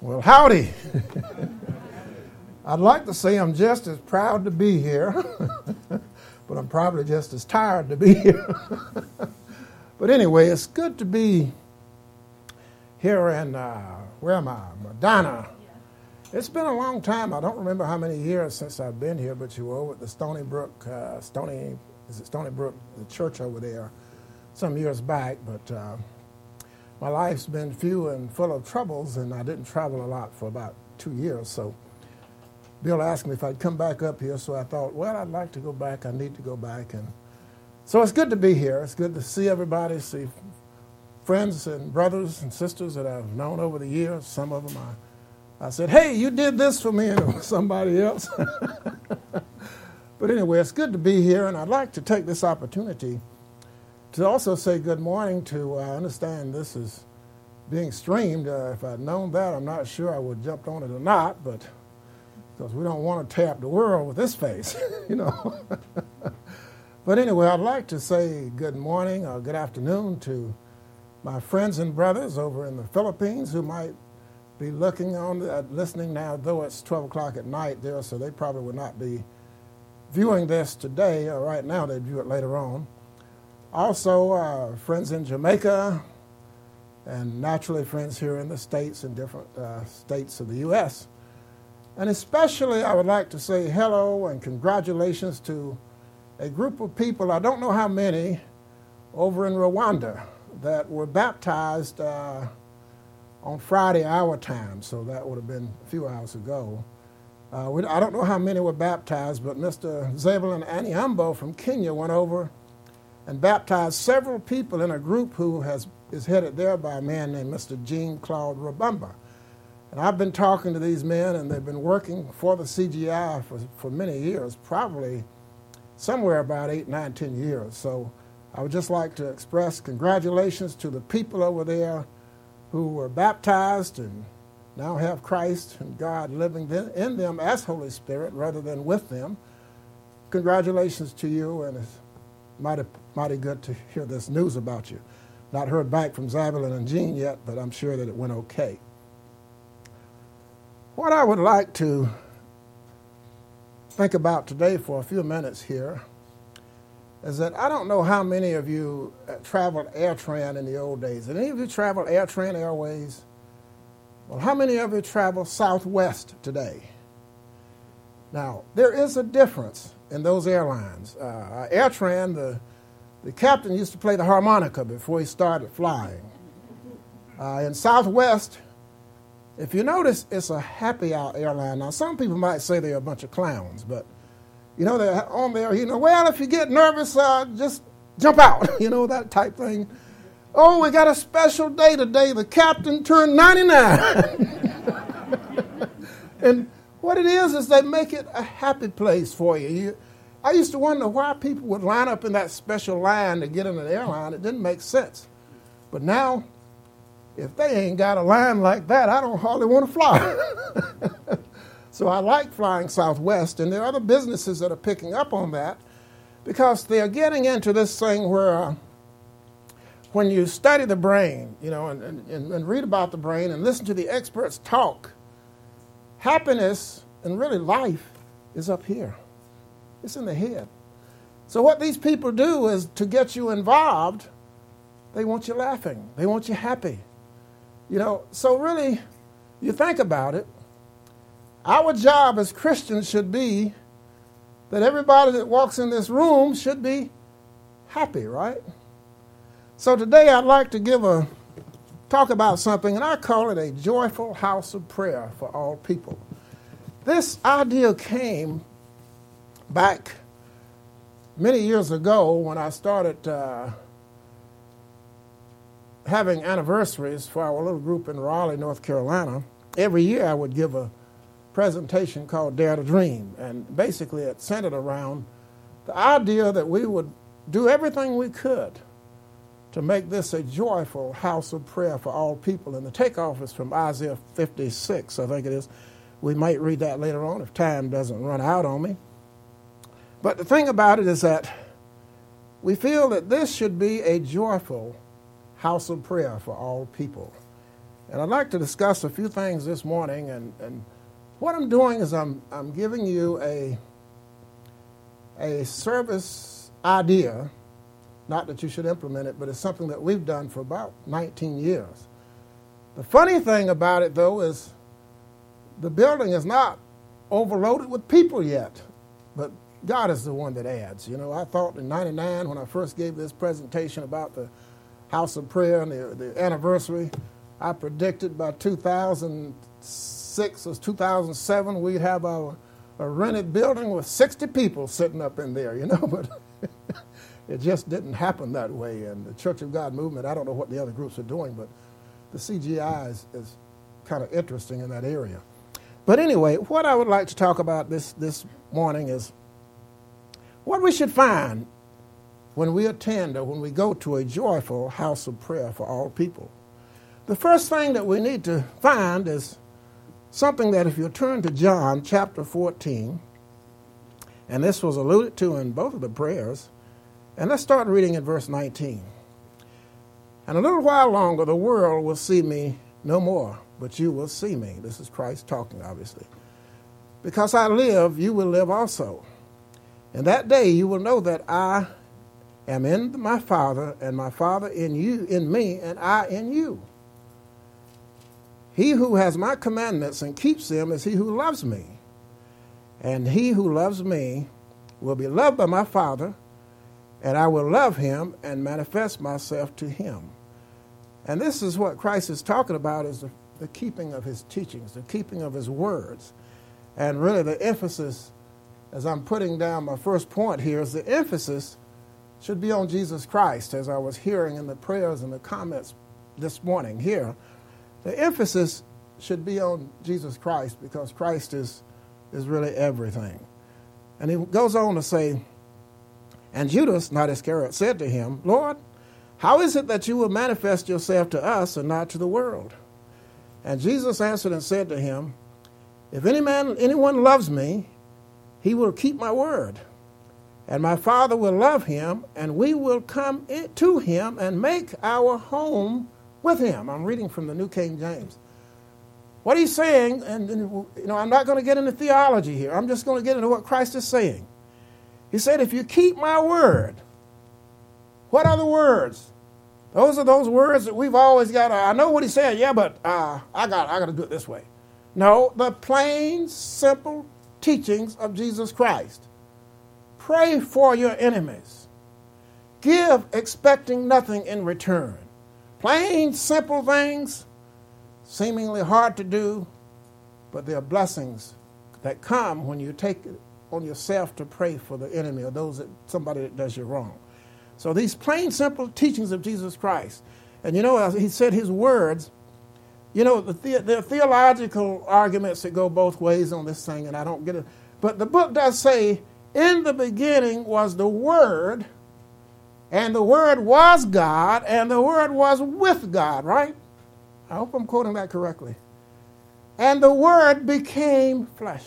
Well, howdy. I'd like to say I'm just as proud to be here, but I'm probably just as tired to be here. but anyway, it's good to be here in, uh, where am I? Madonna. It's been a long time. I don't remember how many years since I've been here, but you were over at the Stony Brook, uh, Stony, is it Stony Brook, the church over there, some years back. But uh, my life's been few and full of troubles, and I didn't travel a lot for about two years. So Bill asked me if I'd come back up here, so I thought, well, I'd like to go back. I need to go back. And so it's good to be here. It's good to see everybody, see friends and brothers and sisters that I've known over the years. Some of them I, I said, hey, you did this for me, and somebody else. but anyway, it's good to be here, and I'd like to take this opportunity to also say good morning to, uh, I understand this is being streamed. Uh, if I'd known that, I'm not sure I would have jumped on it or not, but because we don't want to tap the world with this face, you know. but anyway, I'd like to say good morning or good afternoon to my friends and brothers over in the Philippines who might be looking on, uh, listening now, though it's 12 o'clock at night there, so they probably would not be viewing this today or right now. They'd view it later on. Also, uh, friends in Jamaica, and naturally friends here in the States and different uh, states of the U.S. And especially, I would like to say hello and congratulations to a group of people, I don't know how many, over in Rwanda that were baptized uh, on Friday, our time, so that would have been a few hours ago. Uh, we, I don't know how many were baptized, but Mr. Zebulon Aniambo from Kenya went over and baptized several people in a group who has, is headed there by a man named Mr. Jean Claude Rabumba. And I've been talking to these men, and they've been working for the CGI for, for many years, probably somewhere about eight, nine, ten years. So I would just like to express congratulations to the people over there who were baptized and now have Christ and God living in them as Holy Spirit rather than with them. Congratulations to you, and mighty, mighty good to hear this news about you. Not heard back from Zebulon and Jean yet, but I'm sure that it went okay. What I would like to think about today for a few minutes here is that I don't know how many of you uh, traveled AirTran in the old days. Did any of you travel AirTran Airways? Well, how many of you travel Southwest today? Now, there is a difference in those airlines. Uh, AirTran, the, the captain used to play the harmonica before he started flying. Uh, in Southwest, if you notice, it's a happy hour airline. Now, some people might say they're a bunch of clowns, but you know, they're on there, you know, well, if you get nervous, uh, just jump out, you know, that type thing. Oh, we got a special day today. The captain turned 99. and what it is is they make it a happy place for you. you. I used to wonder why people would line up in that special line to get in an airline. It didn't make sense. But now, if they ain't got a line like that, I don't hardly want to fly. so I like flying Southwest, and there are other businesses that are picking up on that because they are getting into this thing where uh, when you study the brain, you know, and, and, and read about the brain and listen to the experts talk, Happiness and really life is up here, it's in the head. So, what these people do is to get you involved, they want you laughing, they want you happy. You know, so really, you think about it, our job as Christians should be that everybody that walks in this room should be happy, right? So today I'd like to give a talk about something, and I call it a joyful house of prayer for all people. This idea came back many years ago when I started uh, having anniversaries for our little group in Raleigh, North Carolina. Every year I would give a presentation called Dare to Dream, and basically it centered around the idea that we would do everything we could to make this a joyful house of prayer for all people. And the takeoff is from Isaiah 56, I think it is. We might read that later on if time doesn't run out on me. But the thing about it is that we feel that this should be a joyful house of prayer for all people. And I'd like to discuss a few things this morning. And, and what I'm doing is I'm, I'm giving you a, a service idea. Not that you should implement it, but it's something that we've done for about 19 years. The funny thing about it, though, is the building is not overloaded with people yet, but God is the one that adds. You know, I thought in 99 when I first gave this presentation about the house of prayer and the, the anniversary, I predicted by 2006 or 2007 we'd have a, a rented building with 60 people sitting up in there, you know, but it just didn't happen that way. And the Church of God movement, I don't know what the other groups are doing, but the CGI is, is kind of interesting in that area. But anyway, what I would like to talk about this, this morning is what we should find when we attend or when we go to a joyful house of prayer for all people. The first thing that we need to find is something that if you turn to John chapter 14, and this was alluded to in both of the prayers, and let's start reading in verse 19. And a little while longer, the world will see me no more, but you will see me. This is Christ talking, obviously. Because I live, you will live also. And that day you will know that I am in my Father, and my Father in you, in me, and I in you. He who has my commandments and keeps them is he who loves me. And he who loves me will be loved by my Father, and I will love him and manifest myself to him. And this is what Christ is talking about is the, the keeping of his teachings, the keeping of his words. And really the emphasis, as I'm putting down my first point here, is the emphasis should be on Jesus Christ, as I was hearing in the prayers and the comments this morning here the emphasis should be on Jesus Christ because Christ is, is really everything. And he goes on to say, And Judas, not Iscariot, said to him, Lord, how is it that you will manifest yourself to us and not to the world? And Jesus answered and said to him, If any man, anyone loves me, he will keep my word. And my Father will love him, and we will come to him and make our home with him. I'm reading from the New King James. What he's saying, and, and you know, I'm not going to get into theology here. I'm just going to get into what Christ is saying. He said, "If you keep my word, what are the words? Those are those words that we've always got. I know what he said, yeah, but uh, I got I got to do it this way. No, the plain, simple teachings of Jesus Christ. Pray for your enemies. Give expecting nothing in return. Plain, simple things, seemingly hard to do, but they are blessings that come when you take it on yourself to pray for the enemy or those that somebody that does you wrong. So these plain, simple teachings of Jesus Christ, and you know, he said his words. You know, the, the, there are theological arguments that go both ways on this thing, and I don't get it. But the book does say, in the beginning was the Word, and the Word was God, and the Word was with God, right? I hope I'm quoting that correctly. And the Word became flesh.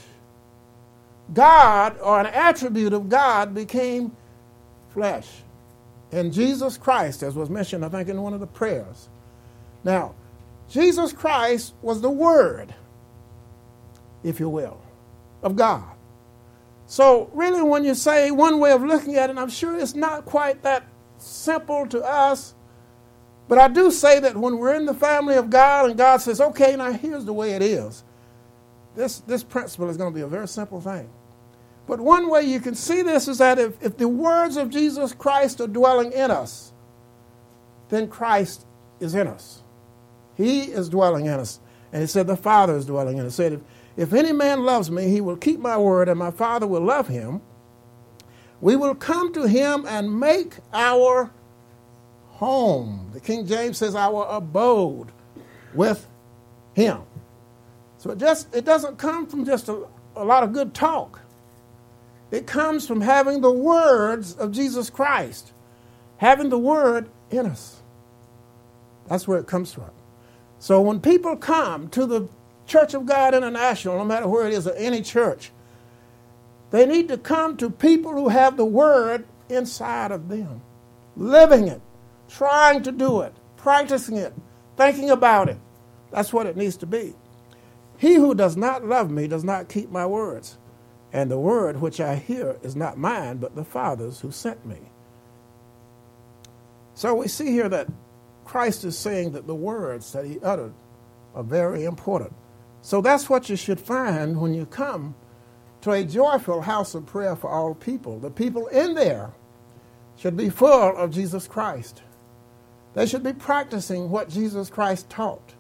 God, or an attribute of God, became flesh. And Jesus Christ, as was mentioned, I think, in one of the prayers. Now, Jesus Christ was the Word, if you will, of God. So, really, when you say one way of looking at it, I'm sure it's not quite that simple to us. But I do say that when we're in the family of God and God says, okay, now here's the way it is, this, this principle is going to be a very simple thing. But one way you can see this is that if, if the words of Jesus Christ are dwelling in us, then Christ is in us. He is dwelling in us. And he said, The Father is dwelling in us. He said, if, if any man loves me, he will keep my word, and my Father will love him we will come to him and make our home. The King James says our abode with him. So it just it doesn't come from just a, a lot of good talk. It comes from having the words of Jesus Christ, having the word in us. That's where it comes from. So when people come to the Church of God International, no matter where it is, or any church, they need to come to people who have the Word inside of them, living it, trying to do it, practicing it, thinking about it, That's what it needs to be. He who does not love me does not keep my words. And the word which I hear is not mine, but the Father's who sent me. So we see here that Christ is saying that the words that he uttered are very important. So that's what you should find when you come to a joyful house of prayer for all people. The people in there should be full of Jesus Christ. They should be practicing what Jesus Christ taught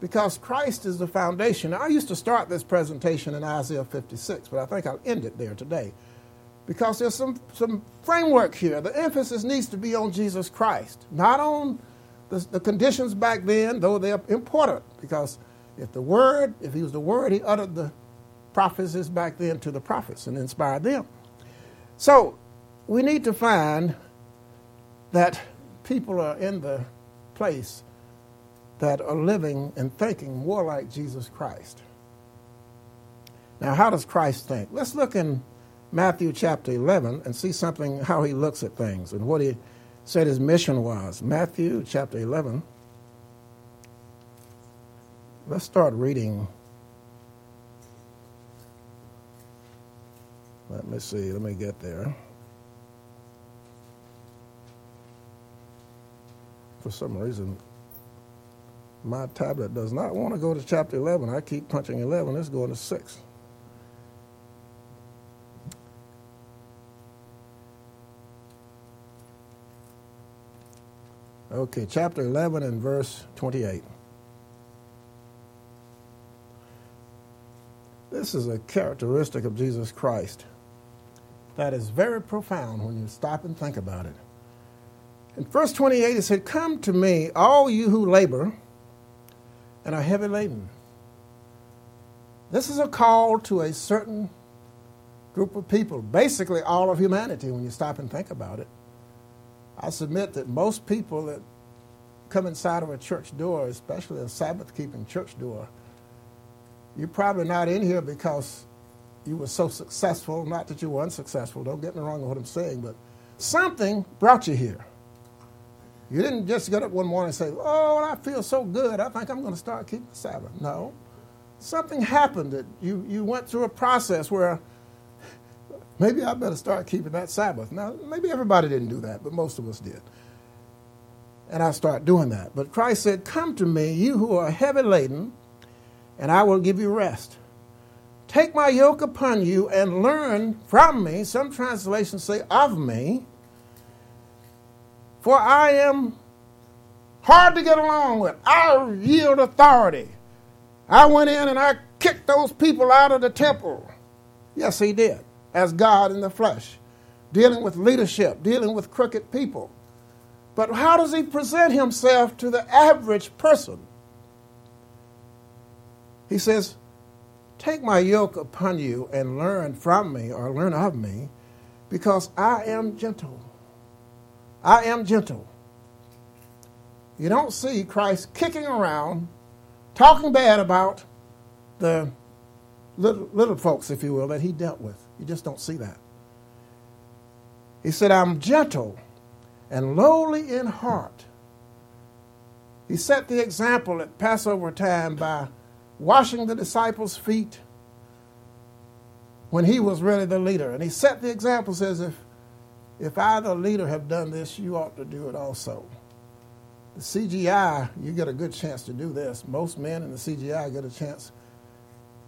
because Christ is the foundation. Now, I used to start this presentation in Isaiah 56, but I think I'll end it there today because there's some, some framework here. The emphasis needs to be on Jesus Christ, not on the, the conditions back then, though they're important because if the Word, if He was the Word, He uttered the prophecies back then to the prophets and inspired them. So we need to find that people are in the place that are living and thinking more like Jesus Christ. Now, how does Christ think? Let's look in Matthew chapter 11 and see something, how he looks at things and what he said his mission was. Matthew chapter 11. Let's start reading. Let me see, let me get there. For some reason, my tablet does not want to go to chapter 11. I keep punching 11, it's going to 6. Okay, chapter 11 and verse 28. This is a characteristic of Jesus Christ that is very profound when you stop and think about it. In verse 28, it said, Come to me, all you who labor and are heavy laden. This is a call to a certain group of people, basically all of humanity, when you stop and think about it. I submit that most people that come inside of a church door, especially a Sabbath keeping church door, you're probably not in here because you were so successful, not that you were unsuccessful, don't get me wrong with what I'm saying, but something brought you here. You didn't just get up one morning and say, Oh, I feel so good, I think I'm going to start keeping the Sabbath. No. Something happened that you, you went through a process where maybe I better start keeping that Sabbath. Now, maybe everybody didn't do that, but most of us did. And I start doing that. But Christ said, Come to me, you who are heavy laden, and I will give you rest. Take my yoke upon you and learn from me. Some translations say of me. For I am hard to get along with. I yield authority. I went in and I kicked those people out of the temple. Yes, he did, as God in the flesh, dealing with leadership, dealing with crooked people. But how does he present himself to the average person? He says, Take my yoke upon you and learn from me or learn of me, because I am gentle. I am gentle. You don't see Christ kicking around, talking bad about the little, little folks, if you will, that he dealt with. You just don't see that. He said, I'm gentle and lowly in heart. He set the example at Passover time by washing the disciples' feet when he was really the leader. And he set the example, says, if, if I, the leader, have done this, you ought to do it also. The CGI, you get a good chance to do this. Most men in the CGI get a chance.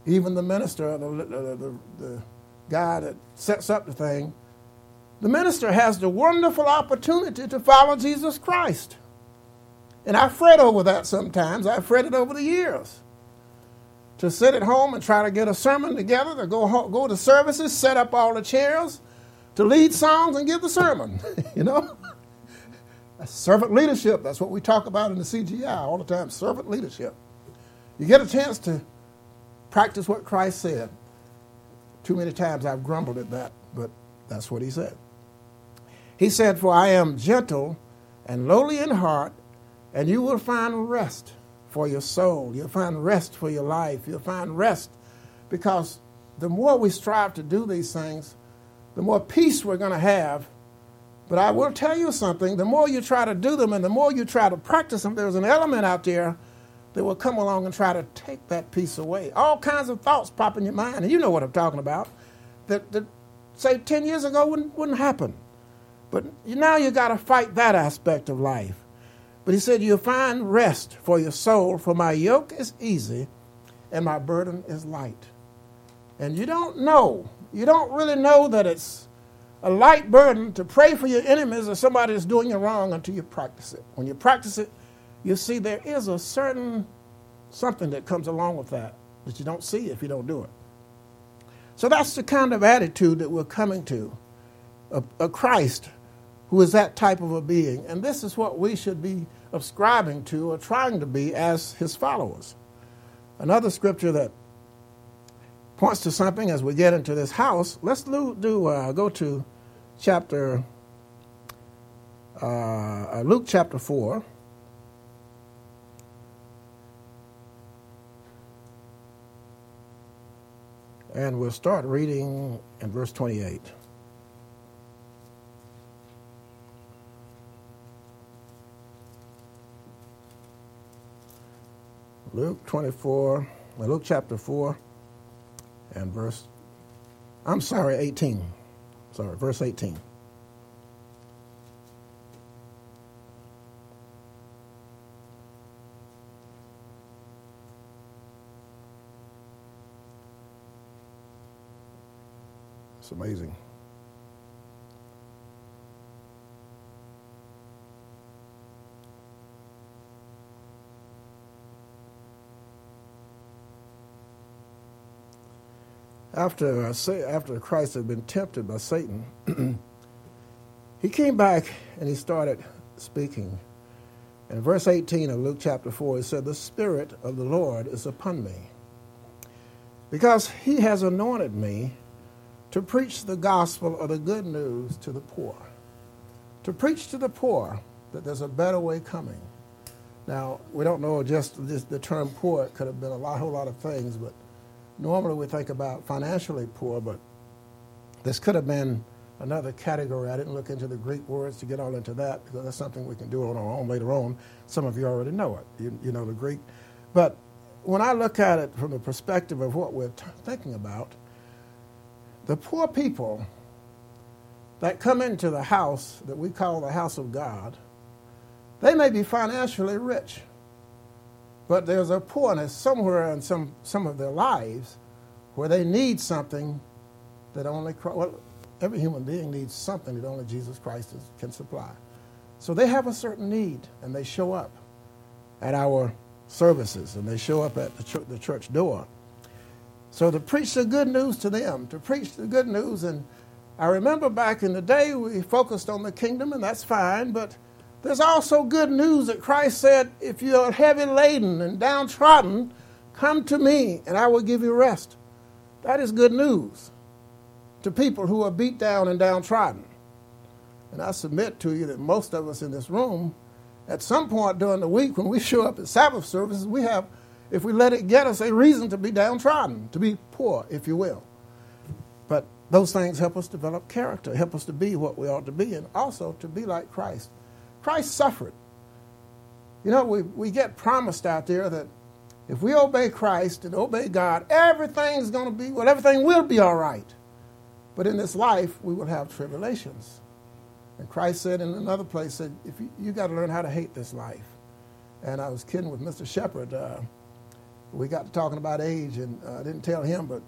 Even the minister, the, the, the, guy that sets up the thing, the minister has the wonderful opportunity to follow Jesus Christ. And I fret over that sometimes. I've fretted over the years to sit at home and try to get a sermon together, to go, home, go to services, set up all the chairs, to lead songs and give the sermon. you know? That's servant leadership. That's what we talk about in the CGI all the time servant leadership. You get a chance to practice what Christ said. Too many times I've grumbled at that, but that's what he said. He said, For I am gentle and lowly in heart, and you will find rest for your soul. You'll find rest for your life. You'll find rest because the more we strive to do these things, the more peace we're going to have. But I will tell you something the more you try to do them and the more you try to practice them, there's an element out there that will come along and try to take that peace away. All kinds of thoughts pop in your mind, and you know what I'm talking about, that, that say 10 years ago wouldn't, wouldn't happen. But now you got to fight that aspect of life. But he said, You'll find rest for your soul, for my yoke is easy and my burden is light. And you don't know, you don't really know that it's a light burden to pray for your enemies or somebody that's doing you wrong until you practice it. When you practice it, you see there is a certain something that comes along with that that you don't see if you don't do it. So that's the kind of attitude that we're coming to a, a Christ who is that type of a being. And this is what we should be ascribing to or trying to be as his followers. Another scripture that points to something as we get into this house, let's do, uh, go to chapter, uh, Luke chapter 4. And we'll start reading in verse 28. Luke 24, Luke chapter 4 and verse, I'm sorry, 18. Sorry, verse 18. It's amazing. After, uh, after Christ had been tempted by Satan, he came back and he started speaking. In verse 18 of Luke chapter 4, he said, The Spirit of the Lord is upon me, because he has anointed me to preach the gospel of the good news to the poor. To preach to the poor that there's a better way coming. Now, we don't know just the term poor, it could have been a lot, whole lot of things, but normally we think about financially poor, but this could have been another category. I didn't look into the Greek words to get all into that because that's something we can do on our own later on. Some of you already know it. You, you know the Greek. But when I look at it from the perspective of what we're t- thinking about, the poor people that come into the house that we call the house of God, they may be financially rich. But there's a poorness somewhere in some, some of their lives where they need something that only Christ, well, every human being needs something that only Jesus Christ is, can supply. So they have a certain need, and they show up at our services, and they show up at the church, the church door. So to preach the good news to them, to preach the good news, and I remember back in the day we focused on the kingdom, and that's fine, but there's also good news that Christ said, If you're heavy laden and downtrodden, come to me and I will give you rest. That is good news to people who are beat down and downtrodden. And I submit to you that most of us in this room, at some point during the week when we show up at Sabbath services, we have, if we let it get us, a reason to be downtrodden, to be poor, if you will. But those things help us develop character, help us to be what we ought to be, and also to be like Christ. Christ suffered. You know, we, we get promised out there that if we obey Christ and obey God, everything's going to be, well, everything will be all right. But in this life, we will have tribulations. And Christ said in another place, said, if you, you got to learn how to hate this life. And I was kidding with Mr. Shepard. Uh, we got to talking about age, and uh, I didn't tell him, but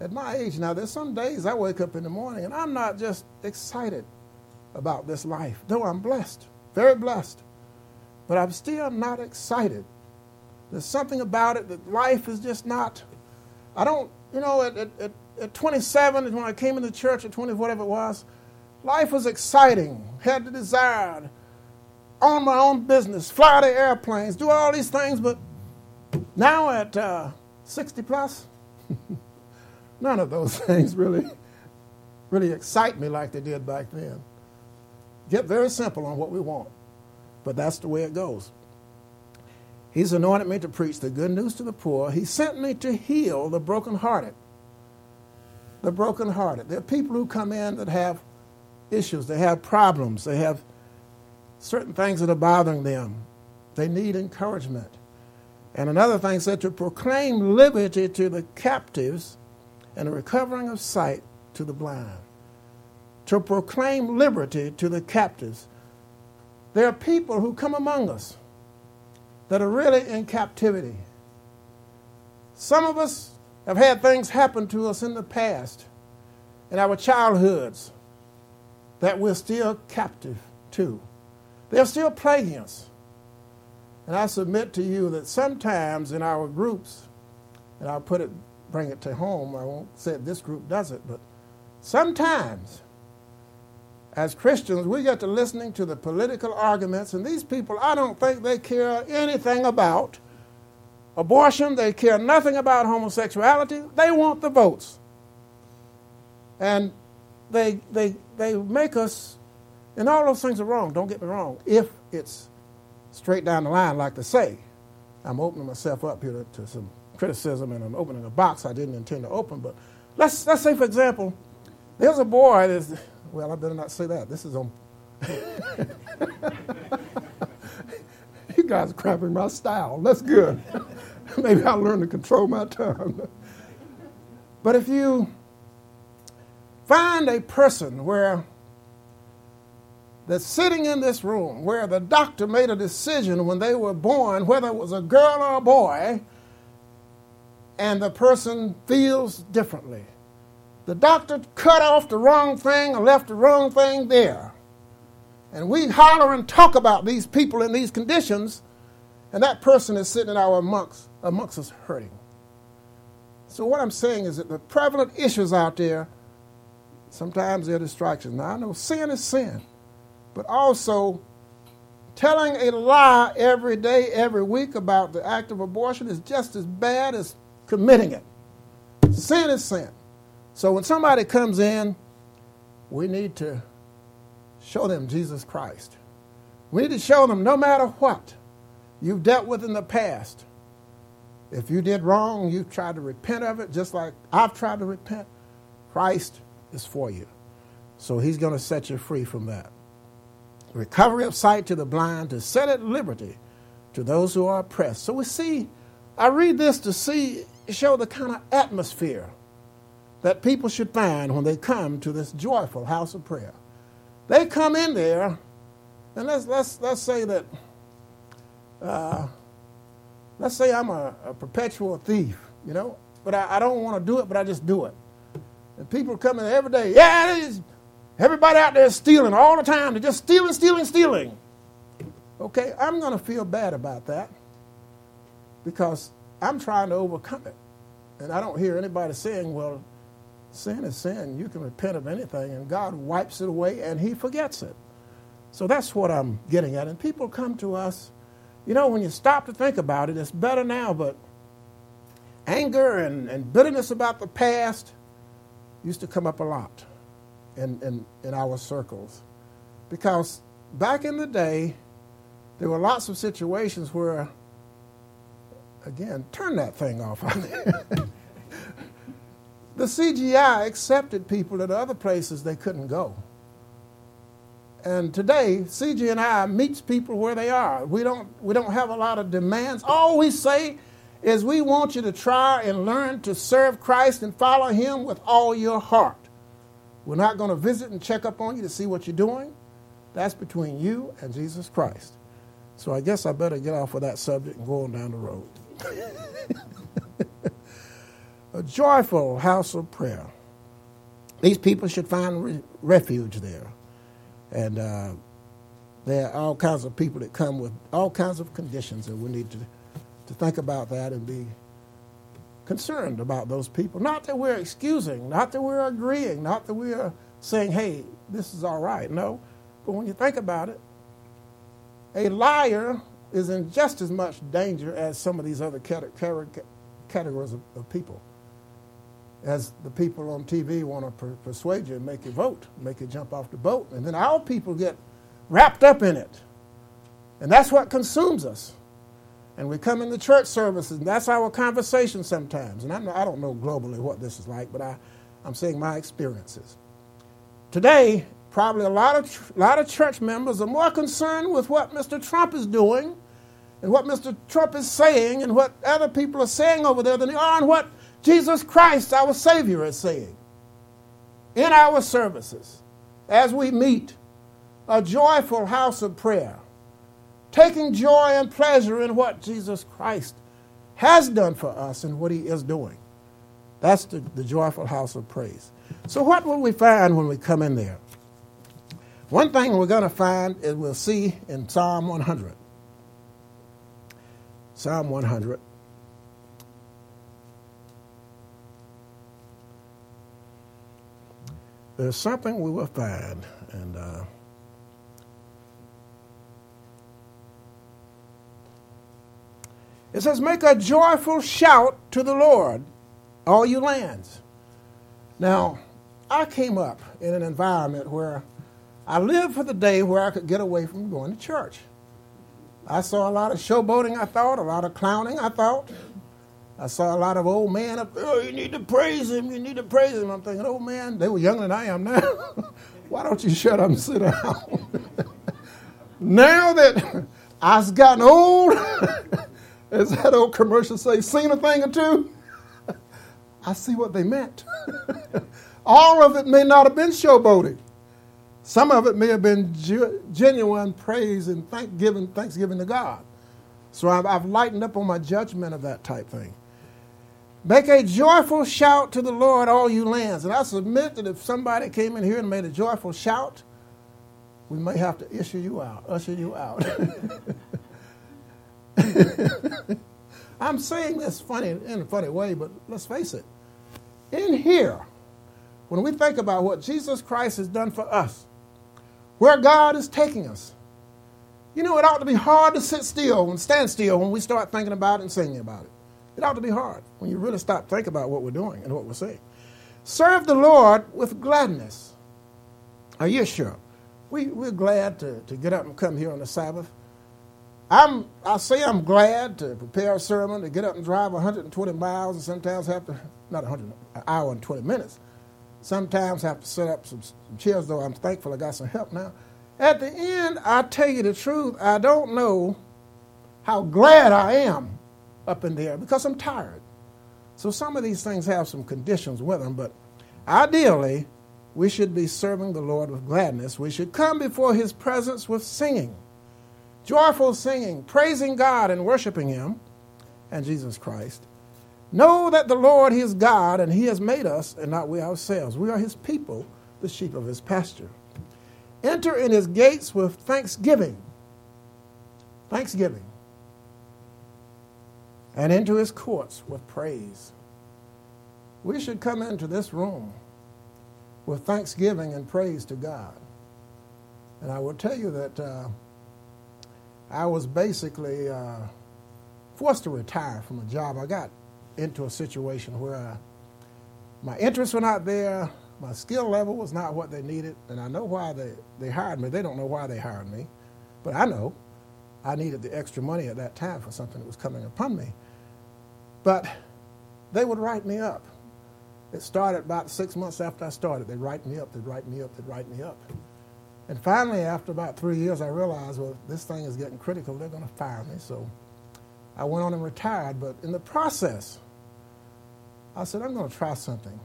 at my age now, there's some days I wake up in the morning and I'm not just excited about this life. though I'm blessed very blessed. But I'm still not excited. There's something about it that life is just not. I don't, you know, at, at, at 27, when I came into church at 20, whatever it was, life was exciting, had the desire, own my own business, fly the airplanes, do all these things, but now at uh, 60 plus, none of those things really, really excite me like they did back then. Get very simple on what we want. But that's the way it goes. He's anointed me to preach the good news to the poor. He sent me to heal the brokenhearted. The brokenhearted. There are people who come in that have issues, they have problems, they have certain things that are bothering them. They need encouragement. And another thing said to proclaim liberty to the captives and a recovering of sight to the blind. To proclaim liberty to the captives. There are people who come among us that are really in captivity. Some of us have had things happen to us in the past, in our childhoods, that we're still captive to. They're still plaguing us. And I submit to you that sometimes in our groups, and I'll put it, bring it to home, I won't say this group does it, but sometimes as Christians, we get to listening to the political arguments, and these people, I don't think they care anything about abortion. They care nothing about homosexuality. They want the votes. And they, they, they make us, and all those things are wrong, don't get me wrong, if it's straight down the line, like they say. I'm opening myself up here to, to some criticism, and I'm opening a box I didn't intend to open. But let's, let's say, for example, there's a boy that's well, I better not say that. This is on. you guys are cramping my style. That's good. Maybe I'll learn to control my tongue. but if you find a person where that's sitting in this room where the doctor made a decision when they were born, whether it was a girl or a boy, and the person feels differently the doctor cut off the wrong thing and left the wrong thing there. And we holler and talk about these people in these conditions, and that person is sitting in our amongst, amongst us hurting. So, what I'm saying is that the prevalent issues out there, sometimes they're distractions. Now, I know sin is sin, but also telling a lie every day, every week about the act of abortion is just as bad as committing it. Sin is sin. So when somebody comes in, we need to show them Jesus Christ. We need to show them no matter what you've dealt with in the past. If you did wrong, you've tried to repent of it, just like I've tried to repent. Christ is for you. So he's going to set you free from that. Recovery of sight to the blind, to set at liberty to those who are oppressed. So we see, I read this to see, show the kind of atmosphere that people should find when they come to this joyful house of prayer. They come in there, and let's, let's, let's say that, uh, let's say I'm a, a, perpetual thief, you know, but I, I don't want to do it, but I just do it. And people come in every day, yeah, everybody out there is stealing all the time. They're just stealing, stealing, stealing. Okay, I'm going to feel bad about that because I'm trying to overcome it. And I don't hear anybody saying, well, Sin is sin. You can repent of anything, and God wipes it away and He forgets it. So that's what I'm getting at. And people come to us, you know, when you stop to think about it, it's better now, but anger and, and bitterness about the past used to come up a lot in, in, in our circles. Because back in the day, there were lots of situations where, again, turn that thing off. The CGI accepted people at other places they couldn't go. And today, CGI meets people where they are. We don't, we don't have a lot of demands. All we say is we want you to try and learn to serve Christ and follow Him with all your heart. We're not going to visit and check up on you to see what you're doing. That's between you and Jesus Christ. So I guess I better get off of that subject and go on down the road. a joyful house of prayer. These people should find re- refuge there. And uh, there are all kinds of people that come with all kinds of conditions, and we need to, to think about that and be concerned about those people. Not that we're excusing, not that we're agreeing, not that we're saying, hey, this is all right. No. But when you think about it, a liar is in just as much danger as some of these other categories of, of people as the people on TV want to per- persuade you and make you vote, make you jump off the boat. And then our people get wrapped up in it. And that's what consumes us. And we come into church services, and that's our conversation sometimes. And I, I don't know globally what this is like, but I, I'm saying my experiences. Today, probably a lot of, a lot of church members are more concerned with what Mr. Trump is doing and what Mr. Trump is saying and what other people are saying over there than they are and what Jesus Christ, our Savior, is saying in our services as we meet a joyful house of prayer, taking joy and pleasure in what Jesus Christ has done for us and what He is doing. That's the, the joyful house of praise. So, what will we find when we come in there? One thing we're going to find is we'll see in Psalm 100. Psalm 100. There's something we will find, and uh, it says, Make a joyful shout to the Lord, all you lands. Now, I came up in an environment where I lived for the day where I could get away from going to church. I saw a lot of showboating, I thought, a lot of clowning, I thought. I saw a lot of old men up there, oh, you need to praise him, you need to praise him. I'm thinking, oh man, they were younger than I am now. Why don't you shut up and sit down? now that I've gotten old, as that old commercial say, seen a thing or two, I see what they meant. All of it may not have been showboating. Some of it may have been genuine praise and thanksgiving, thanksgiving to God. So I've, I've lightened up on my judgment of that type thing. Make a joyful shout to the Lord, all you lands. And I submit that if somebody came in here and made a joyful shout, we may have to issue you out, usher you out. I'm saying this funny in a funny way, but let's face it. In here, when we think about what Jesus Christ has done for us, where God is taking us. You know, it ought to be hard to sit still and stand still when we start thinking about it and singing about it. It ought to be hard when you really stop thinking about what we're doing and what we're saying. Serve the Lord with gladness. Are you sure? We, we're glad to, to get up and come here on the Sabbath. I'm, I say I'm glad to prepare a sermon, to get up and drive 120 miles and sometimes have to, not 100, an hour and 20 minutes, Sometimes have to set up some, some chairs, though I'm thankful I got some help now. At the end, I tell you the truth, I don't know how glad I am up in the air because I'm tired. So some of these things have some conditions with them, but ideally, we should be serving the Lord with gladness. We should come before His presence with singing, joyful singing, praising God and worshiping Him and Jesus Christ. Know that the Lord is God, and He has made us, and not we ourselves. We are His people, the sheep of His pasture. Enter in His gates with thanksgiving. Thanksgiving. And into His courts with praise. We should come into this room with thanksgiving and praise to God. And I will tell you that uh, I was basically uh, forced to retire from a job I got into a situation where I, my interests were not there, my skill level was not what they needed, and I know why they, they hired me. They don't know why they hired me, but I know I needed the extra money at that time for something that was coming upon me. But they would write me up. It started about six months after I started. They'd write me up, they'd write me up, they'd write me up. And finally, after about three years, I realized, well, this thing is getting critical. They're going to fire me. So I went on and retired. But in the process, I said, I'm going to try something.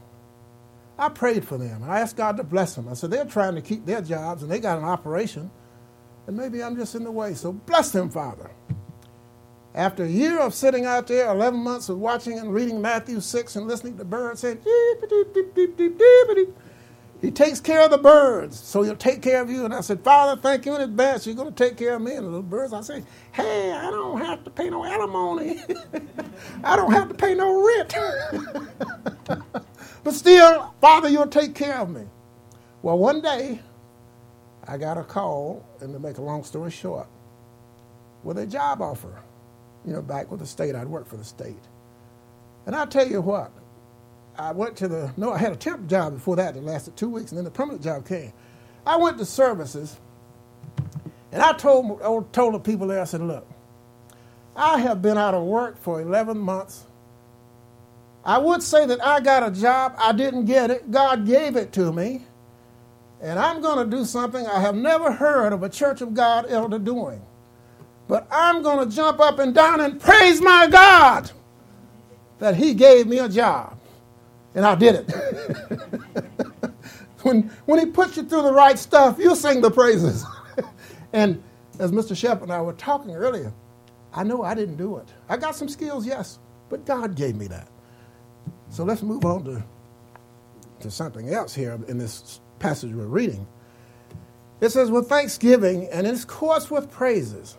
I prayed for them. I asked God to bless them. I said, they're trying to keep their jobs and they got an operation, and maybe I'm just in the way. So bless them, Father. After a year of sitting out there, 11 months of watching and reading Matthew 6 and listening to birds saying, he takes care of the birds, so he'll take care of you. And I said, Father, thank you in advance. You're going to take care of me. And the little birds, I say, hey, I don't have to pay no alimony. I don't have to pay no rent. but still, Father, you'll take care of me. Well, one day, I got a call, and to make a long story short, with a job offer. You know, back with the state, I'd worked for the state. And I'll tell you what, I went to the, no, I had a temp job before that that lasted two weeks, and then the permanent job came. I went to services, and I told, told the people there, I said, look, I have been out of work for 11 months. I would say that I got a job, I didn't get it, God gave it to me, and I'm going to do something I have never heard of a Church of God elder doing. But I'm going to jump up and down and praise my God that He gave me a job. And I did it. when, when He puts you through the right stuff, you'll sing the praises. and as Mr. Shep and I were talking earlier, I know I didn't do it. I got some skills, yes, but God gave me that. So let's move on to, to something else here in this passage we're reading. It says, with thanksgiving and in its course with praises.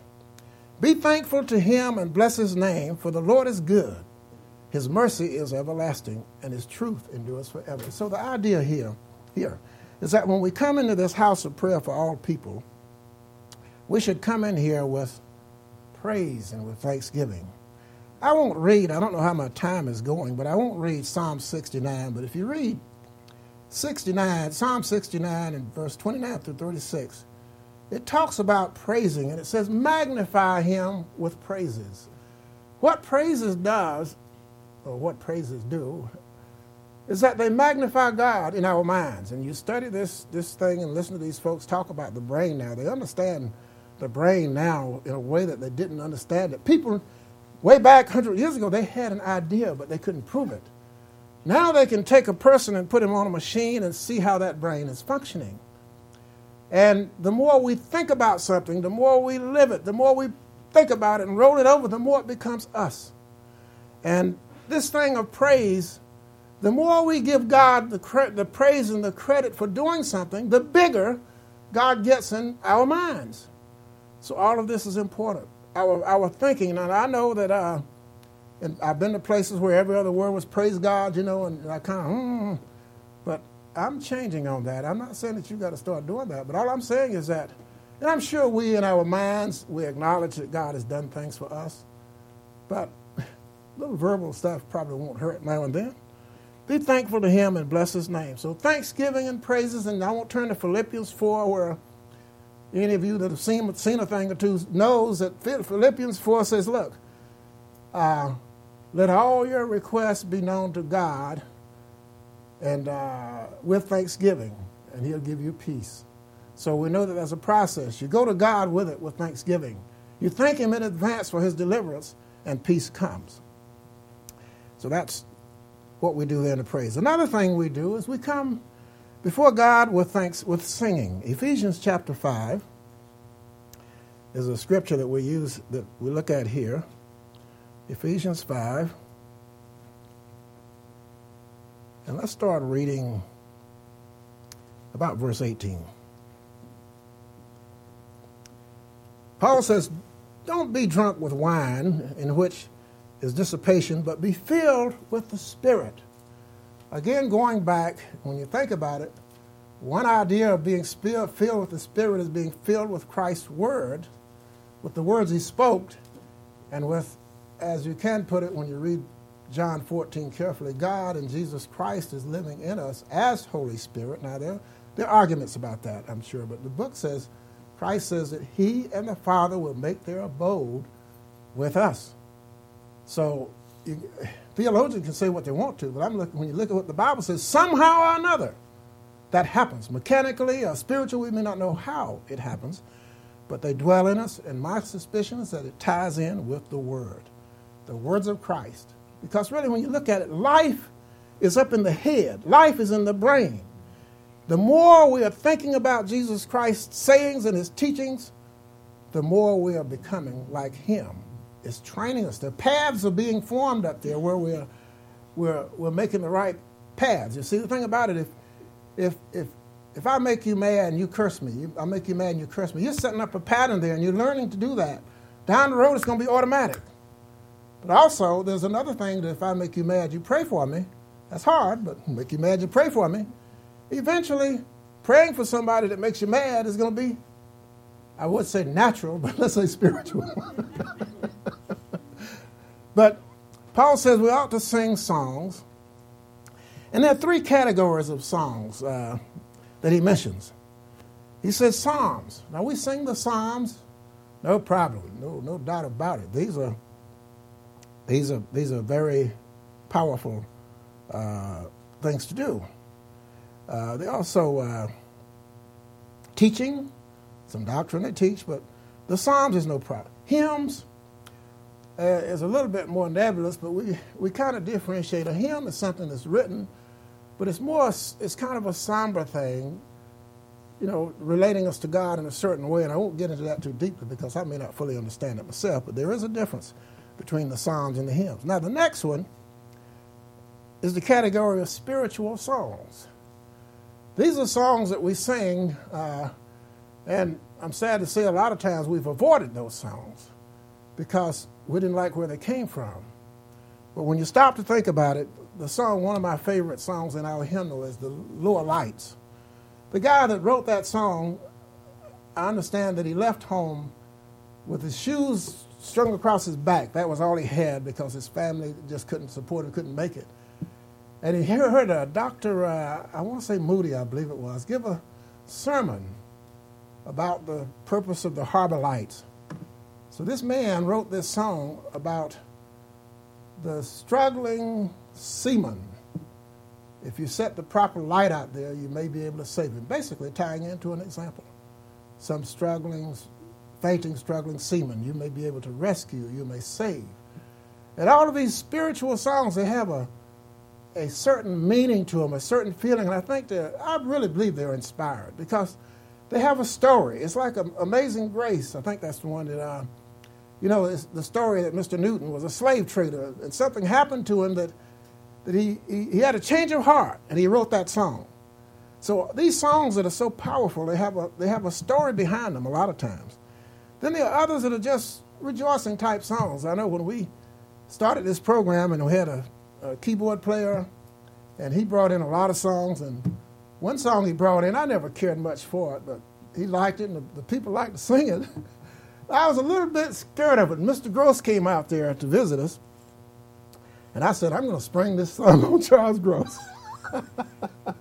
Be thankful to him and bless his name, for the Lord is good. His mercy is everlasting, and his truth endures forever. So the idea here, here is that when we come into this house of prayer for all people, we should come in here with praise and with thanksgiving. I won't read, I don't know how my time is going, but I won't read Psalm 69. But if you read 69, Psalm 69 and verse 29 through 36, it talks about praising and it says, magnify him with praises. What praises does, or what praises do, is that they magnify God in our minds. And you study this, this thing and listen to these folks talk about the brain now. They understand the brain now in a way that they didn't understand it. People Way back 100 years ago, they had an idea, but they couldn't prove it. Now they can take a person and put him on a machine and see how that brain is functioning. And the more we think about something, the more we live it, the more we think about it and roll it over, the more it becomes us. And this thing of praise, the more we give God the, cre- the praise and the credit for doing something, the bigger God gets in our minds. So all of this is important our, our thinking. And I know that uh, and I've been to places where every other word was praise God, you know, and I kind of, mm, but I'm changing on that. I'm not saying that you got to start doing that, but all I'm saying is that, and I'm sure we in our minds, we acknowledge that God has done things for us, but little verbal stuff probably won't hurt now and then. Be thankful to Him and bless His name. So thanksgiving and praises, and I won't turn to Philippians 4 where any of you that have seen, seen a thing or two knows that Philippians 4 says, Look, uh, let all your requests be known to God and uh, with thanksgiving, and He'll give you peace. So we know that there's a process. You go to God with it with thanksgiving. You thank Him in advance for His deliverance, and peace comes. So that's what we do there in the praise. Another thing we do is we come before God with thanks with singing. Ephesians chapter 5 is a scripture that we use that we look at here. Ephesians 5. And let's start reading about verse 18. Paul says, Don't be drunk with wine, in which is dissipation, but be filled with the Spirit Again, going back, when you think about it, one idea of being filled with the Spirit is being filled with Christ's Word, with the words He spoke, and with, as you can put it when you read John 14 carefully, God and Jesus Christ is living in us as Holy Spirit. Now, there, there are arguments about that, I'm sure, but the book says, Christ says that He and the Father will make their abode with us. So, you, Theologians can say what they want to, but I'm looking, when you look at what the Bible says, somehow or another, that happens. Mechanically or spiritually, we may not know how it happens, but they dwell in us, and my suspicion is that it ties in with the Word, the words of Christ. Because really, when you look at it, life is up in the head, life is in the brain. The more we are thinking about Jesus Christ's sayings and his teachings, the more we are becoming like him It's training us. The paths are being formed up there where we're, we're, we're making the right paths. You see, the thing about it, if, if, if, if I make you mad and you curse me, I make you mad and you curse me, you're setting up a pattern there and you're learning to do that. Down the road, it's going to be automatic. But also, there's another thing that if I make you mad, you pray for me. That's hard, but make you mad, you pray for me. Eventually, praying for somebody that makes you mad is going to be, I would say natural, but let's say spiritual. But Paul says we ought to sing songs. And there are three categories of songs uh, that he mentions. He says psalms. Now we sing the psalms, no problem, no no doubt about it. These are these are these are very powerful uh, things to do. Uh, they also uh, teaching, some doctrine they teach, but the psalms is no problem. hymns uh, is a little bit more nebulous, but we, we kind of differentiate. A hymn is something that's written, but it's more, it's kind of a somber thing, you know, relating us to God in a certain way. And I won't get into that too deeply because I may not fully understand it myself, but there is a difference between the Psalms and the hymns. Now, the next one is the category of spiritual songs. These are songs that we sing, uh, and I'm sad to say a lot of times we've avoided those songs because we didn't like where they came from. But when you stop to think about it, the song, one of my favorite songs in our hymnal is the Lower Lights. The guy that wrote that song, I understand that he left home with his shoes strung across his back. That was all he had because his family just couldn't support him, couldn't make it. And he heard a Dr. Uh, I want to say Moody, I believe it was, give a sermon about the purpose of the harbor lights. So this man wrote this song about the struggling seaman. If you set the proper light out there, you may be able to save him. Basically, tying into an example. Some struggling, fainting, struggling seaman, you may be able to rescue, you may save. And all of these spiritual songs, they have a, a certain meaning to them, a certain feeling. And I think that I really believe they're inspired because they have a story. It's like Amazing Grace. I think that's the one that, uh, you know, the story that Mr. Newton was a slave trader and something happened to him that, that he, he, he had a change of heart and he wrote that song. So these songs that are so powerful, they have a, they have a story behind them a lot of times. Then there are others that are just rejoicing type songs. I know when we started this program and we had a, a keyboard player and he brought in a lot of songs and one song he brought in, I never cared much for it, but he liked it, and the, the people liked to sing it. I was a little bit scared of it. Mr. Groce came out there to visit us, and I said, I'm going to spring this song on Charles Groce. but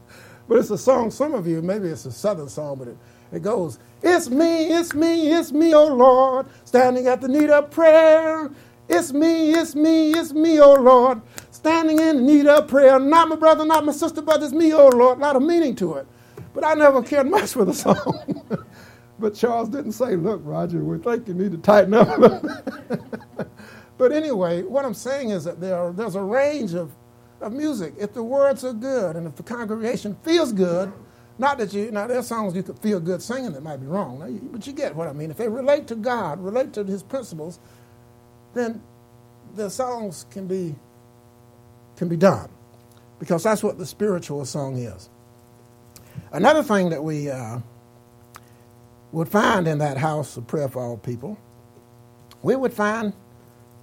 it's a song, some of you, maybe it's a southern song, but it, it goes, It's me, it's me, it's me, oh Lord, standing at the need of prayer. It's me, it's me, it's me, oh Lord, standing in need of prayer. Not my brother, not my sister, but it's me, oh Lord. A lot of meaning to it. But I never cared much for the song. but Charles didn't say, look, Roger, we think you need to tighten up. but anyway, what I'm saying is that there are, there's a range of, of music. If the words are good and if the congregation feels good, not that you, now there's songs you could feel good singing that might be wrong, but you get what I mean. If they relate to God, relate to His principles, then the songs can be can be done because that's what the spiritual song is. Another thing that we uh, would find in that house of prayer for all people, we would find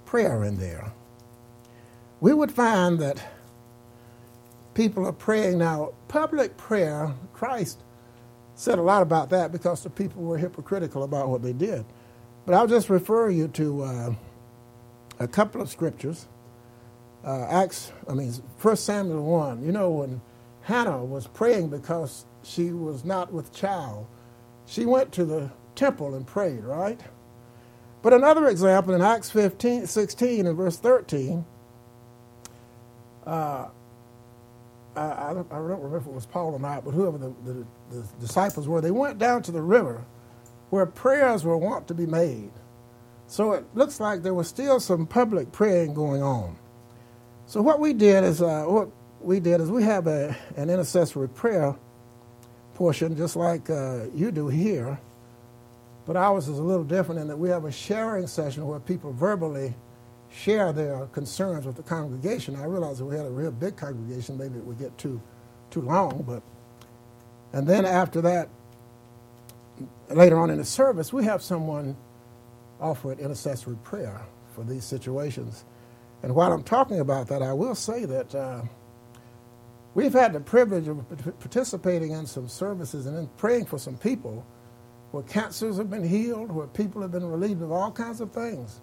prayer in there. We would find that people are praying now. Public prayer, Christ said a lot about that because the people were hypocritical about what they did. But I'll just refer you to uh, a couple of scriptures uh, Acts, I mean, First Samuel 1, you know, when Hannah was praying because she was not with child, she went to the temple and prayed, right? But another example in Acts 15, 16 and verse 13, uh, I, I, don't, I, don't, remember if it was Paul or not, but whoever the, the, the disciples were, they went down to the river where prayers were wont to be made. So it looks like there was still some public praying going on. So what we did is uh, what we did is we have a, an intercessory prayer portion, just like uh, you do here. But ours is a little different in that we have a sharing session where people verbally share their concerns with the congregation. I realize if we had a real big congregation, maybe it would get too too long. But and then after that, later on in the service, we have someone offer an intercessory prayer for these situations. And while I'm talking about that, I will say that uh, we've had the privilege of participating in some services and in praying for some people where cancers have been healed, where people have been relieved of all kinds of things.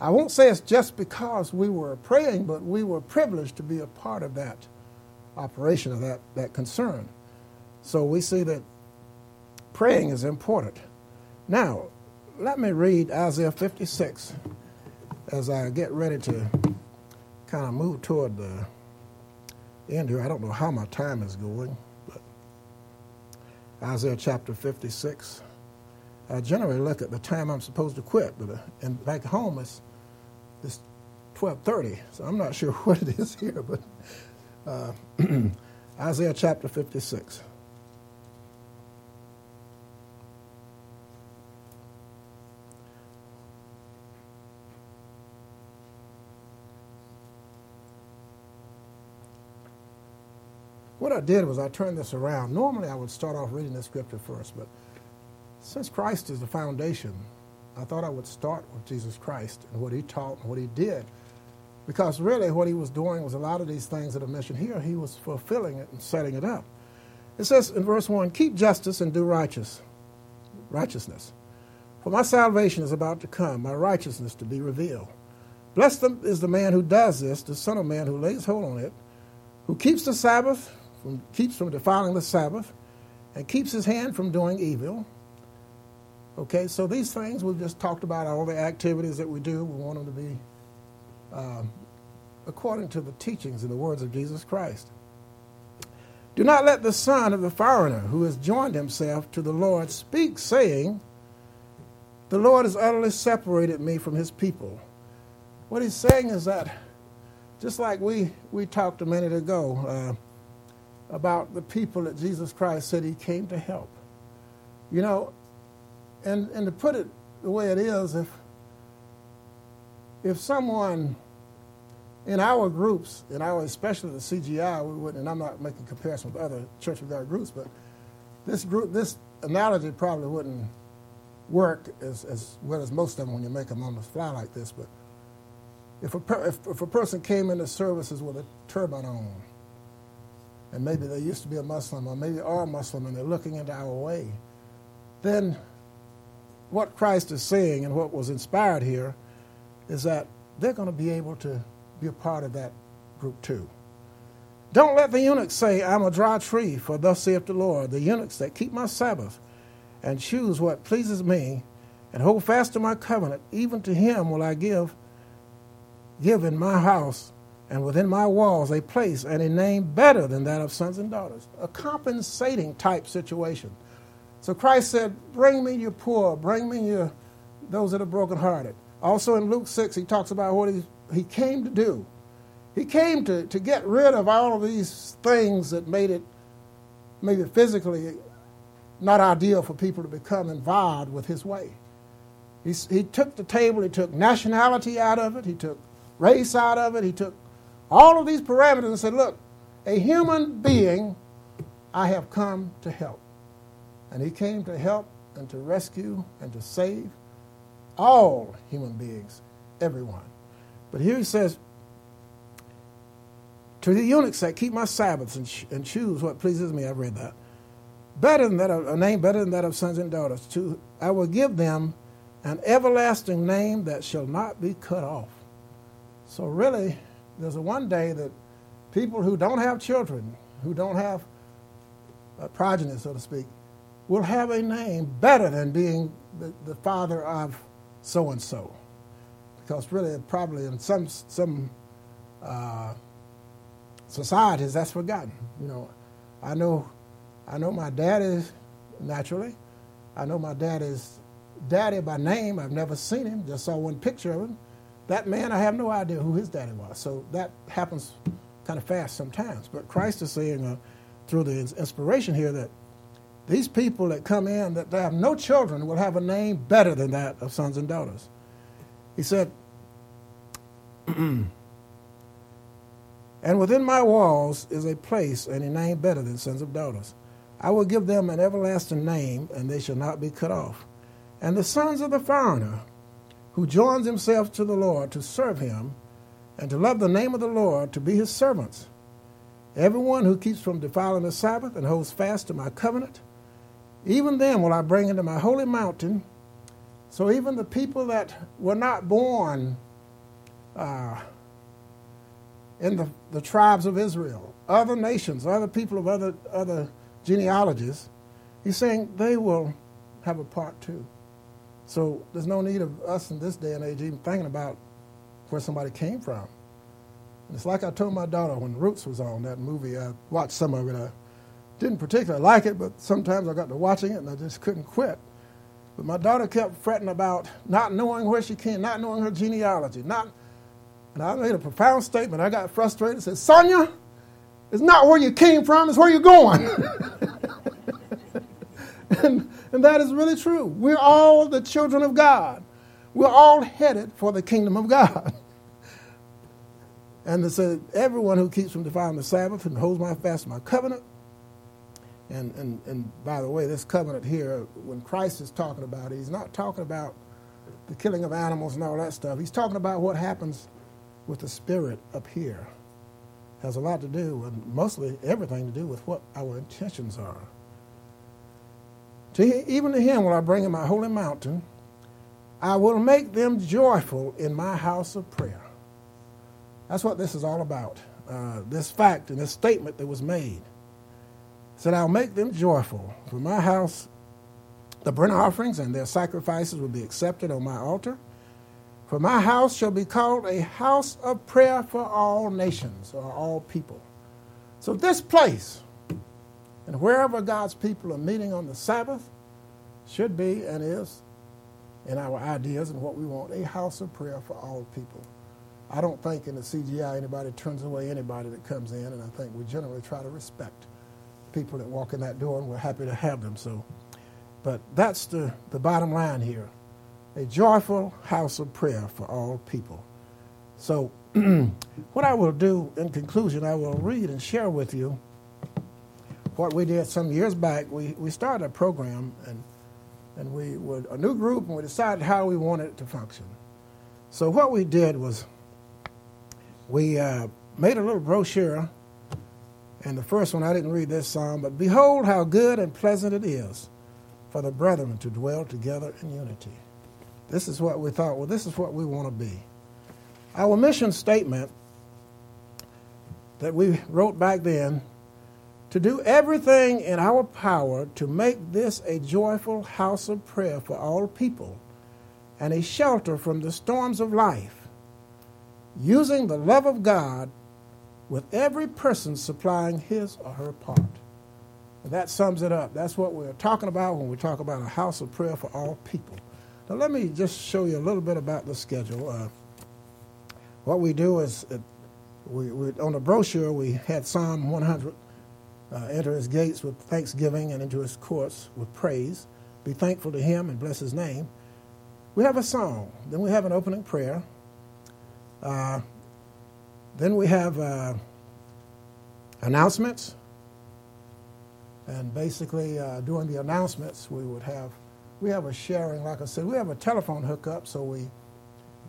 I won't say it's just because we were praying, but we were privileged to be a part of that operation, of that, that concern. So we see that praying is important. Now, let me read Isaiah 56 as I get ready to kind of move toward the end here, I don't know how my time is going, but Isaiah chapter 56. I generally look at the time I'm supposed to quit, but uh, and back home it's it's 12:30, so I'm not sure what it is here, but uh, Isaiah chapter 56. What I did was I turned this around. Normally I would start off reading the scripture first, but since Christ is the foundation, I thought I would start with Jesus Christ and what he taught and what he did. Because really what he was doing was a lot of these things that are mentioned here, he was fulfilling it and setting it up. It says in verse 1, keep justice and do righteous, righteousness. For my salvation is about to come, my righteousness to be revealed. Blessed is the man who does this, the Son of Man who lays hold on it, who keeps the Sabbath from, keeps from defiling the Sabbath, and keeps his hand from doing evil. Okay, so these things we've just talked about all the activities that we do. We want them to be um, according to the teachings and the words of Jesus Christ. Do not let the son of the foreigner who has joined himself to the Lord speak, saying, The Lord has utterly separated me from his people. What he's saying is that, just like we, we talked a minute ago, uh, about the people that Jesus Christ said he came to help. You know, and, and to put it the way it is, if, if someone in our groups, in our especially the CGI, we wouldn't, and I'm not making comparison with other church of God groups, but this group, this analogy probably wouldn't work as, as well as most of them when you make them on the fly like this. But if a, per, if, if a person came into services with a turban on, and maybe they used to be a Muslim, or maybe are Muslim, and they're looking into our way, then what Christ is saying and what was inspired here is that they're going to be able to be a part of that group too. Don't let the eunuchs say, I'm a dry tree, for thus saith the Lord. The eunuchs that keep my Sabbath and choose what pleases me and hold fast to my covenant, even to him will I give, give in my house and within my walls a place and a name better than that of sons and daughters. A compensating type situation. So Christ said, Bring me your poor, bring me your those that are brokenhearted. Also in Luke 6, he talks about what he, he came to do. He came to, to get rid of all of these things that made it maybe physically not ideal for people to become involved with his way. He, he took the table, he took nationality out of it, he took race out of it, he took all of these parameters and said, look, a human being I have come to help. And he came to help and to rescue and to save all human beings, everyone. But here he says, to the eunuchs that keep my Sabbaths and, and choose what pleases me, I've read that. Better than that, of, a name better than that of sons and daughters. To, I will give them an everlasting name that shall not be cut off. So really, there's a one day that people who don't have children, who don't have a progeny, so to speak, will have a name better than being the, the father of so and so. Because really, probably in some, some uh, societies, that's forgotten. You know, I know, I know my dad is naturally. I know my dad is daddy by name. I've never seen him, just saw one picture of him. That man, I have no idea who his daddy was. So that happens kind of fast sometimes. But Christ is saying uh, through the inspiration here that these people that come in that they have no children will have a name better than that of sons and daughters. He said, and within my walls is a place and a name better than sons of daughters. I will give them an everlasting name, and they shall not be cut off. And the sons of the foreigner who joins himself to the Lord to serve him and to love the name of the Lord to be his servants. Everyone who keeps from defiling the Sabbath and holds fast to my covenant, even them will I bring into my holy mountain. So even the people that were not born uh, in the, the tribes of Israel, other nations, other people of other, other genealogies, he's saying they will have a part too. So there's no need of us in this day and age even thinking about where somebody came from. And it's like I told my daughter when Roots was on that movie. I watched some of it. I didn't particularly like it, but sometimes I got to watching it and I just couldn't quit. But my daughter kept fretting about not knowing where she came, not knowing her genealogy. Not, and I made a profound statement. I got frustrated and said, Sonia, it's not where you came from, it's where you're going. and, and that is really true. We're all the children of God. We're all headed for the kingdom of God. And it said, everyone who keeps from defiling the Sabbath and holds my fast my covenant. And, and, and by the way, this covenant here, when Christ is talking about it, he's not talking about the killing of animals and all that stuff. He's talking about what happens with the spirit up here. Has a lot to do, and mostly everything to do with what our intentions are. To, even to him will I bring in my holy mountain. I will make them joyful in my house of prayer. That's what this is all about. Uh, this fact and this statement that was made said, I'll make them joyful. For my house, the burnt offerings and their sacrifices will be accepted on my altar. For my house shall be called a house of prayer for all nations or all people. So, this place, and wherever God's people are meeting on the Sabbath, should be and is, in our ideas and what we want, a house of prayer for all people. I don't think in the CGI anybody turns away anybody that comes in, and I think we generally try to respect people that walk in that door, and we're happy to have them. So, but that's the, the bottom line here a joyful house of prayer for all people. So, what I will do in conclusion, I will read and share with you what we did some years back. We, we started a program, and, and we were a new group, and we decided how we wanted it to function. So, what we did was we uh, made a little brochure, and the first one I didn't read this psalm, but behold how good and pleasant it is for the brethren to dwell together in unity. This is what we thought, well, this is what we want to be. Our mission statement that we wrote back then to do everything in our power to make this a joyful house of prayer for all people and a shelter from the storms of life using the love of God with every person supplying his or her part. And that sums it up. That's what we're talking about when we talk about a house of prayer for all people. Now, let me just show you a little bit about the schedule. Uh, what we do is, uh, we, we, on the brochure, we had Psalm 100 uh, enter his gates with thanksgiving and into his courts with praise. Be thankful to him and bless his name. We have a song. Then we have an opening prayer. Then we have uh, announcements. And basically, uh, during the announcements, we would have we have a sharing. Like I said, we have a telephone hookup, so we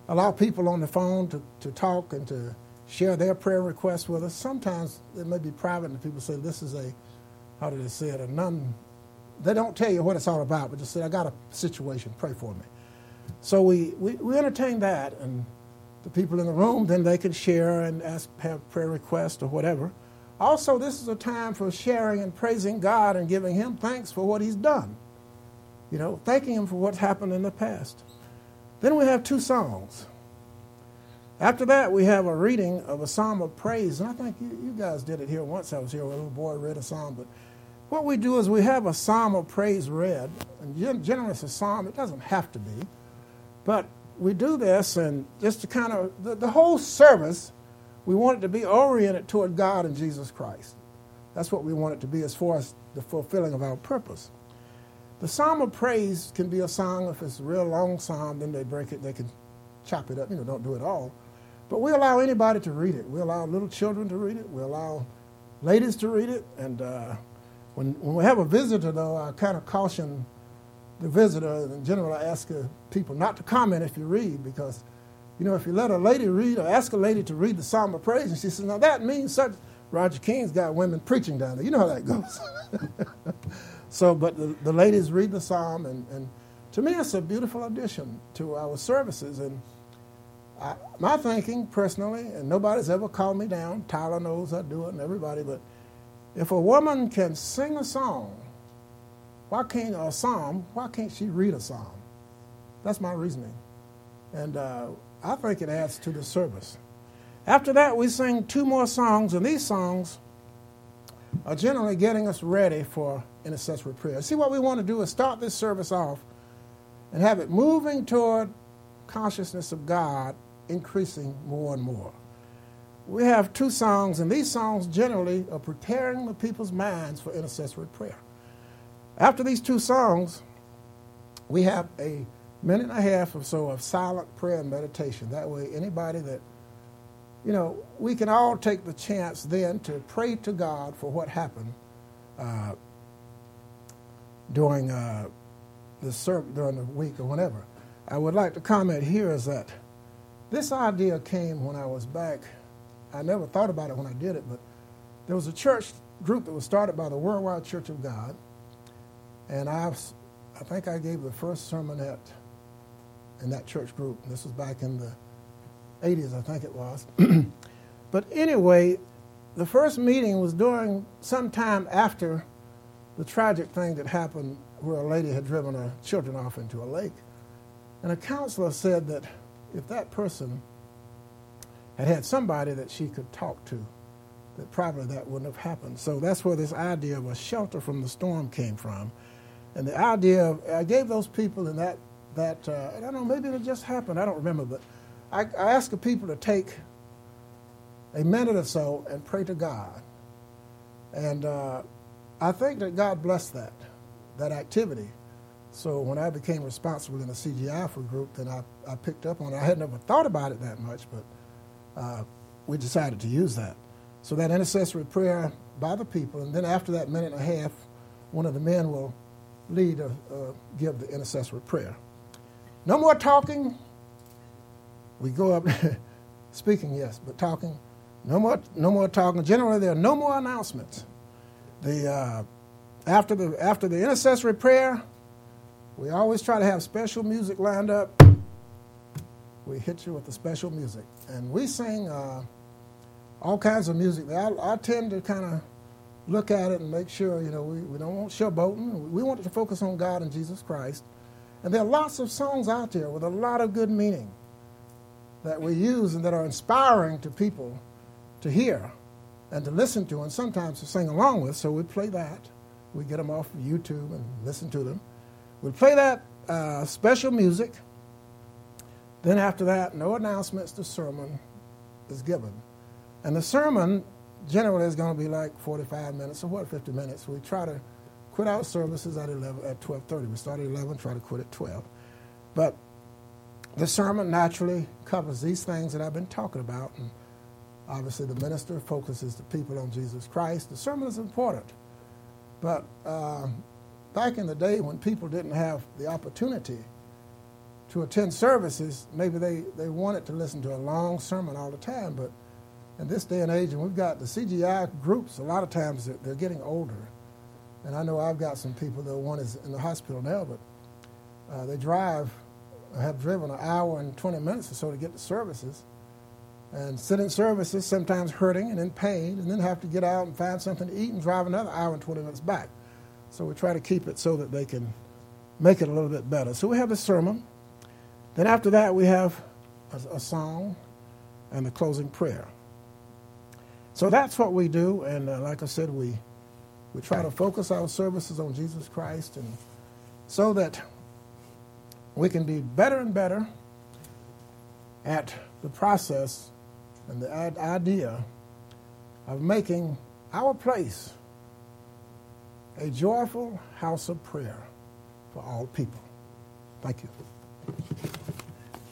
allow people on the phone to, to talk and to share their prayer requests with us. Sometimes it may be private, and people say this is a how did they say it? A non. They don't tell you what it's all about, but just say, "I got a situation. Pray for me." So we we, we entertain that and the people in the room, then they can share and ask, have prayer requests or whatever. Also, this is a time for sharing and praising God and giving Him thanks for what He's done. You know, thanking Him for what's happened in the past. Then we have two songs. After that, we have a reading of a psalm of praise. And I think you, you guys did it here once. I was here, a little boy read a psalm. But what we do is we have a psalm of praise read. And generally, it's a psalm. It doesn't have to be. But we do this and just to kind of, the, the whole service, we want it to be oriented toward God and Jesus Christ. That's what we want it to be as far as the fulfilling of our purpose. The psalm of praise can be a song. If it's a real long psalm, then they break it, they can chop it up, you know, don't do it all. But we allow anybody to read it. We allow little children to read it. We allow ladies to read it. And uh, when, when we have a visitor, though, I kind of caution the visitor, in general, I ask uh, people not to comment if you read because, you know, if you let a lady read or ask a lady to read the Psalm of Praise, and she says, now that means such. Roger King's got women preaching down there. You know how that goes. so, but the, the ladies read the Psalm, and, and to me, it's a beautiful addition to our services. And I, my thinking, personally, and nobody's ever called me down. Tyler knows I do it, and everybody. But if a woman can sing a song why can't a psalm? Why can't she read a psalm? That's my reasoning, and uh, I think it adds to the service. After that, we sing two more songs, and these songs are generally getting us ready for intercessory prayer. See, what we want to do is start this service off and have it moving toward consciousness of God increasing more and more. We have two songs, and these songs generally are preparing the people's minds for intercessory prayer. After these two songs, we have a minute and a half or so of silent prayer and meditation. That way, anybody that, you know, we can all take the chance then to pray to God for what happened uh, during uh, the ser- during the week or whenever. I would like to comment here is that this idea came when I was back. I never thought about it when I did it, but there was a church group that was started by the Worldwide Church of God, and I, I think I gave the first sermon at in that church group. This was back in the 80s, I think it was. but anyway, the first meeting was during some time after the tragic thing that happened where a lady had driven her children off into a lake. And a counselor said that if that person had had somebody that she could talk to, that probably that wouldn't have happened. So that's where this idea of a shelter from the storm came from. And the idea of, I gave those people in that that, uh, I don't know, maybe it just happened, I don't remember, but I, I asked the people to take a minute or so and pray to God. And uh, I think that God blessed that, that activity. So when I became responsible in the CGI for group, then I, I picked up on it. I had never thought about it that much, but uh, we decided to use that. So that intercessory prayer by the people, and then after that minute and a half, one of the men will lead or uh, give the intercessory prayer. No more talking. We go up speaking, yes, but talking. No more, no more talking. Generally, there are no more announcements. The, uh, after, the, after the intercessory prayer, we always try to have special music lined up. We hit you with the special music. And we sing uh, all kinds of music. I, I tend to kind of look at it and make sure, you know, we, we don't want showboating. We want to focus on God and Jesus Christ. And there are lots of songs out there with a lot of good meaning that we use and that are inspiring to people to hear and to listen to and sometimes to sing along with. So we play that. We get them off of YouTube and listen to them. We play that uh, special music. Then after that, no announcements, the sermon is given. And the sermon generally it's going to be like 45 minutes or what, 50 minutes. We try to quit our services at 11 at 12:30. We start at 11, try to quit at 12. But the sermon naturally covers these things that I've been talking about, and obviously the minister focuses the people on Jesus Christ. The sermon is important, but uh, back in the day when people didn't have the opportunity to attend services, maybe they, they wanted to listen to a long sermon all the time, but in this day and age, and we've got the CGI groups, a lot of times they're, they're getting older and I know I've got some people that one is in the hospital now, but uh, they drive, have driven an hour and 20 minutes or so to get to services, and sit in services, sometimes hurting and in pain, and then have to get out and find something to eat and drive another hour and 20 minutes back. So we try to keep it so that they can make it a little bit better. So we have a sermon. Then after that, we have a, a song and the closing prayer. So that's what we do, and uh, like I said, we we try to focus our services on Jesus Christ and so that we can be better and better at the process and the idea of making our place a joyful house of prayer for all people. Thank you.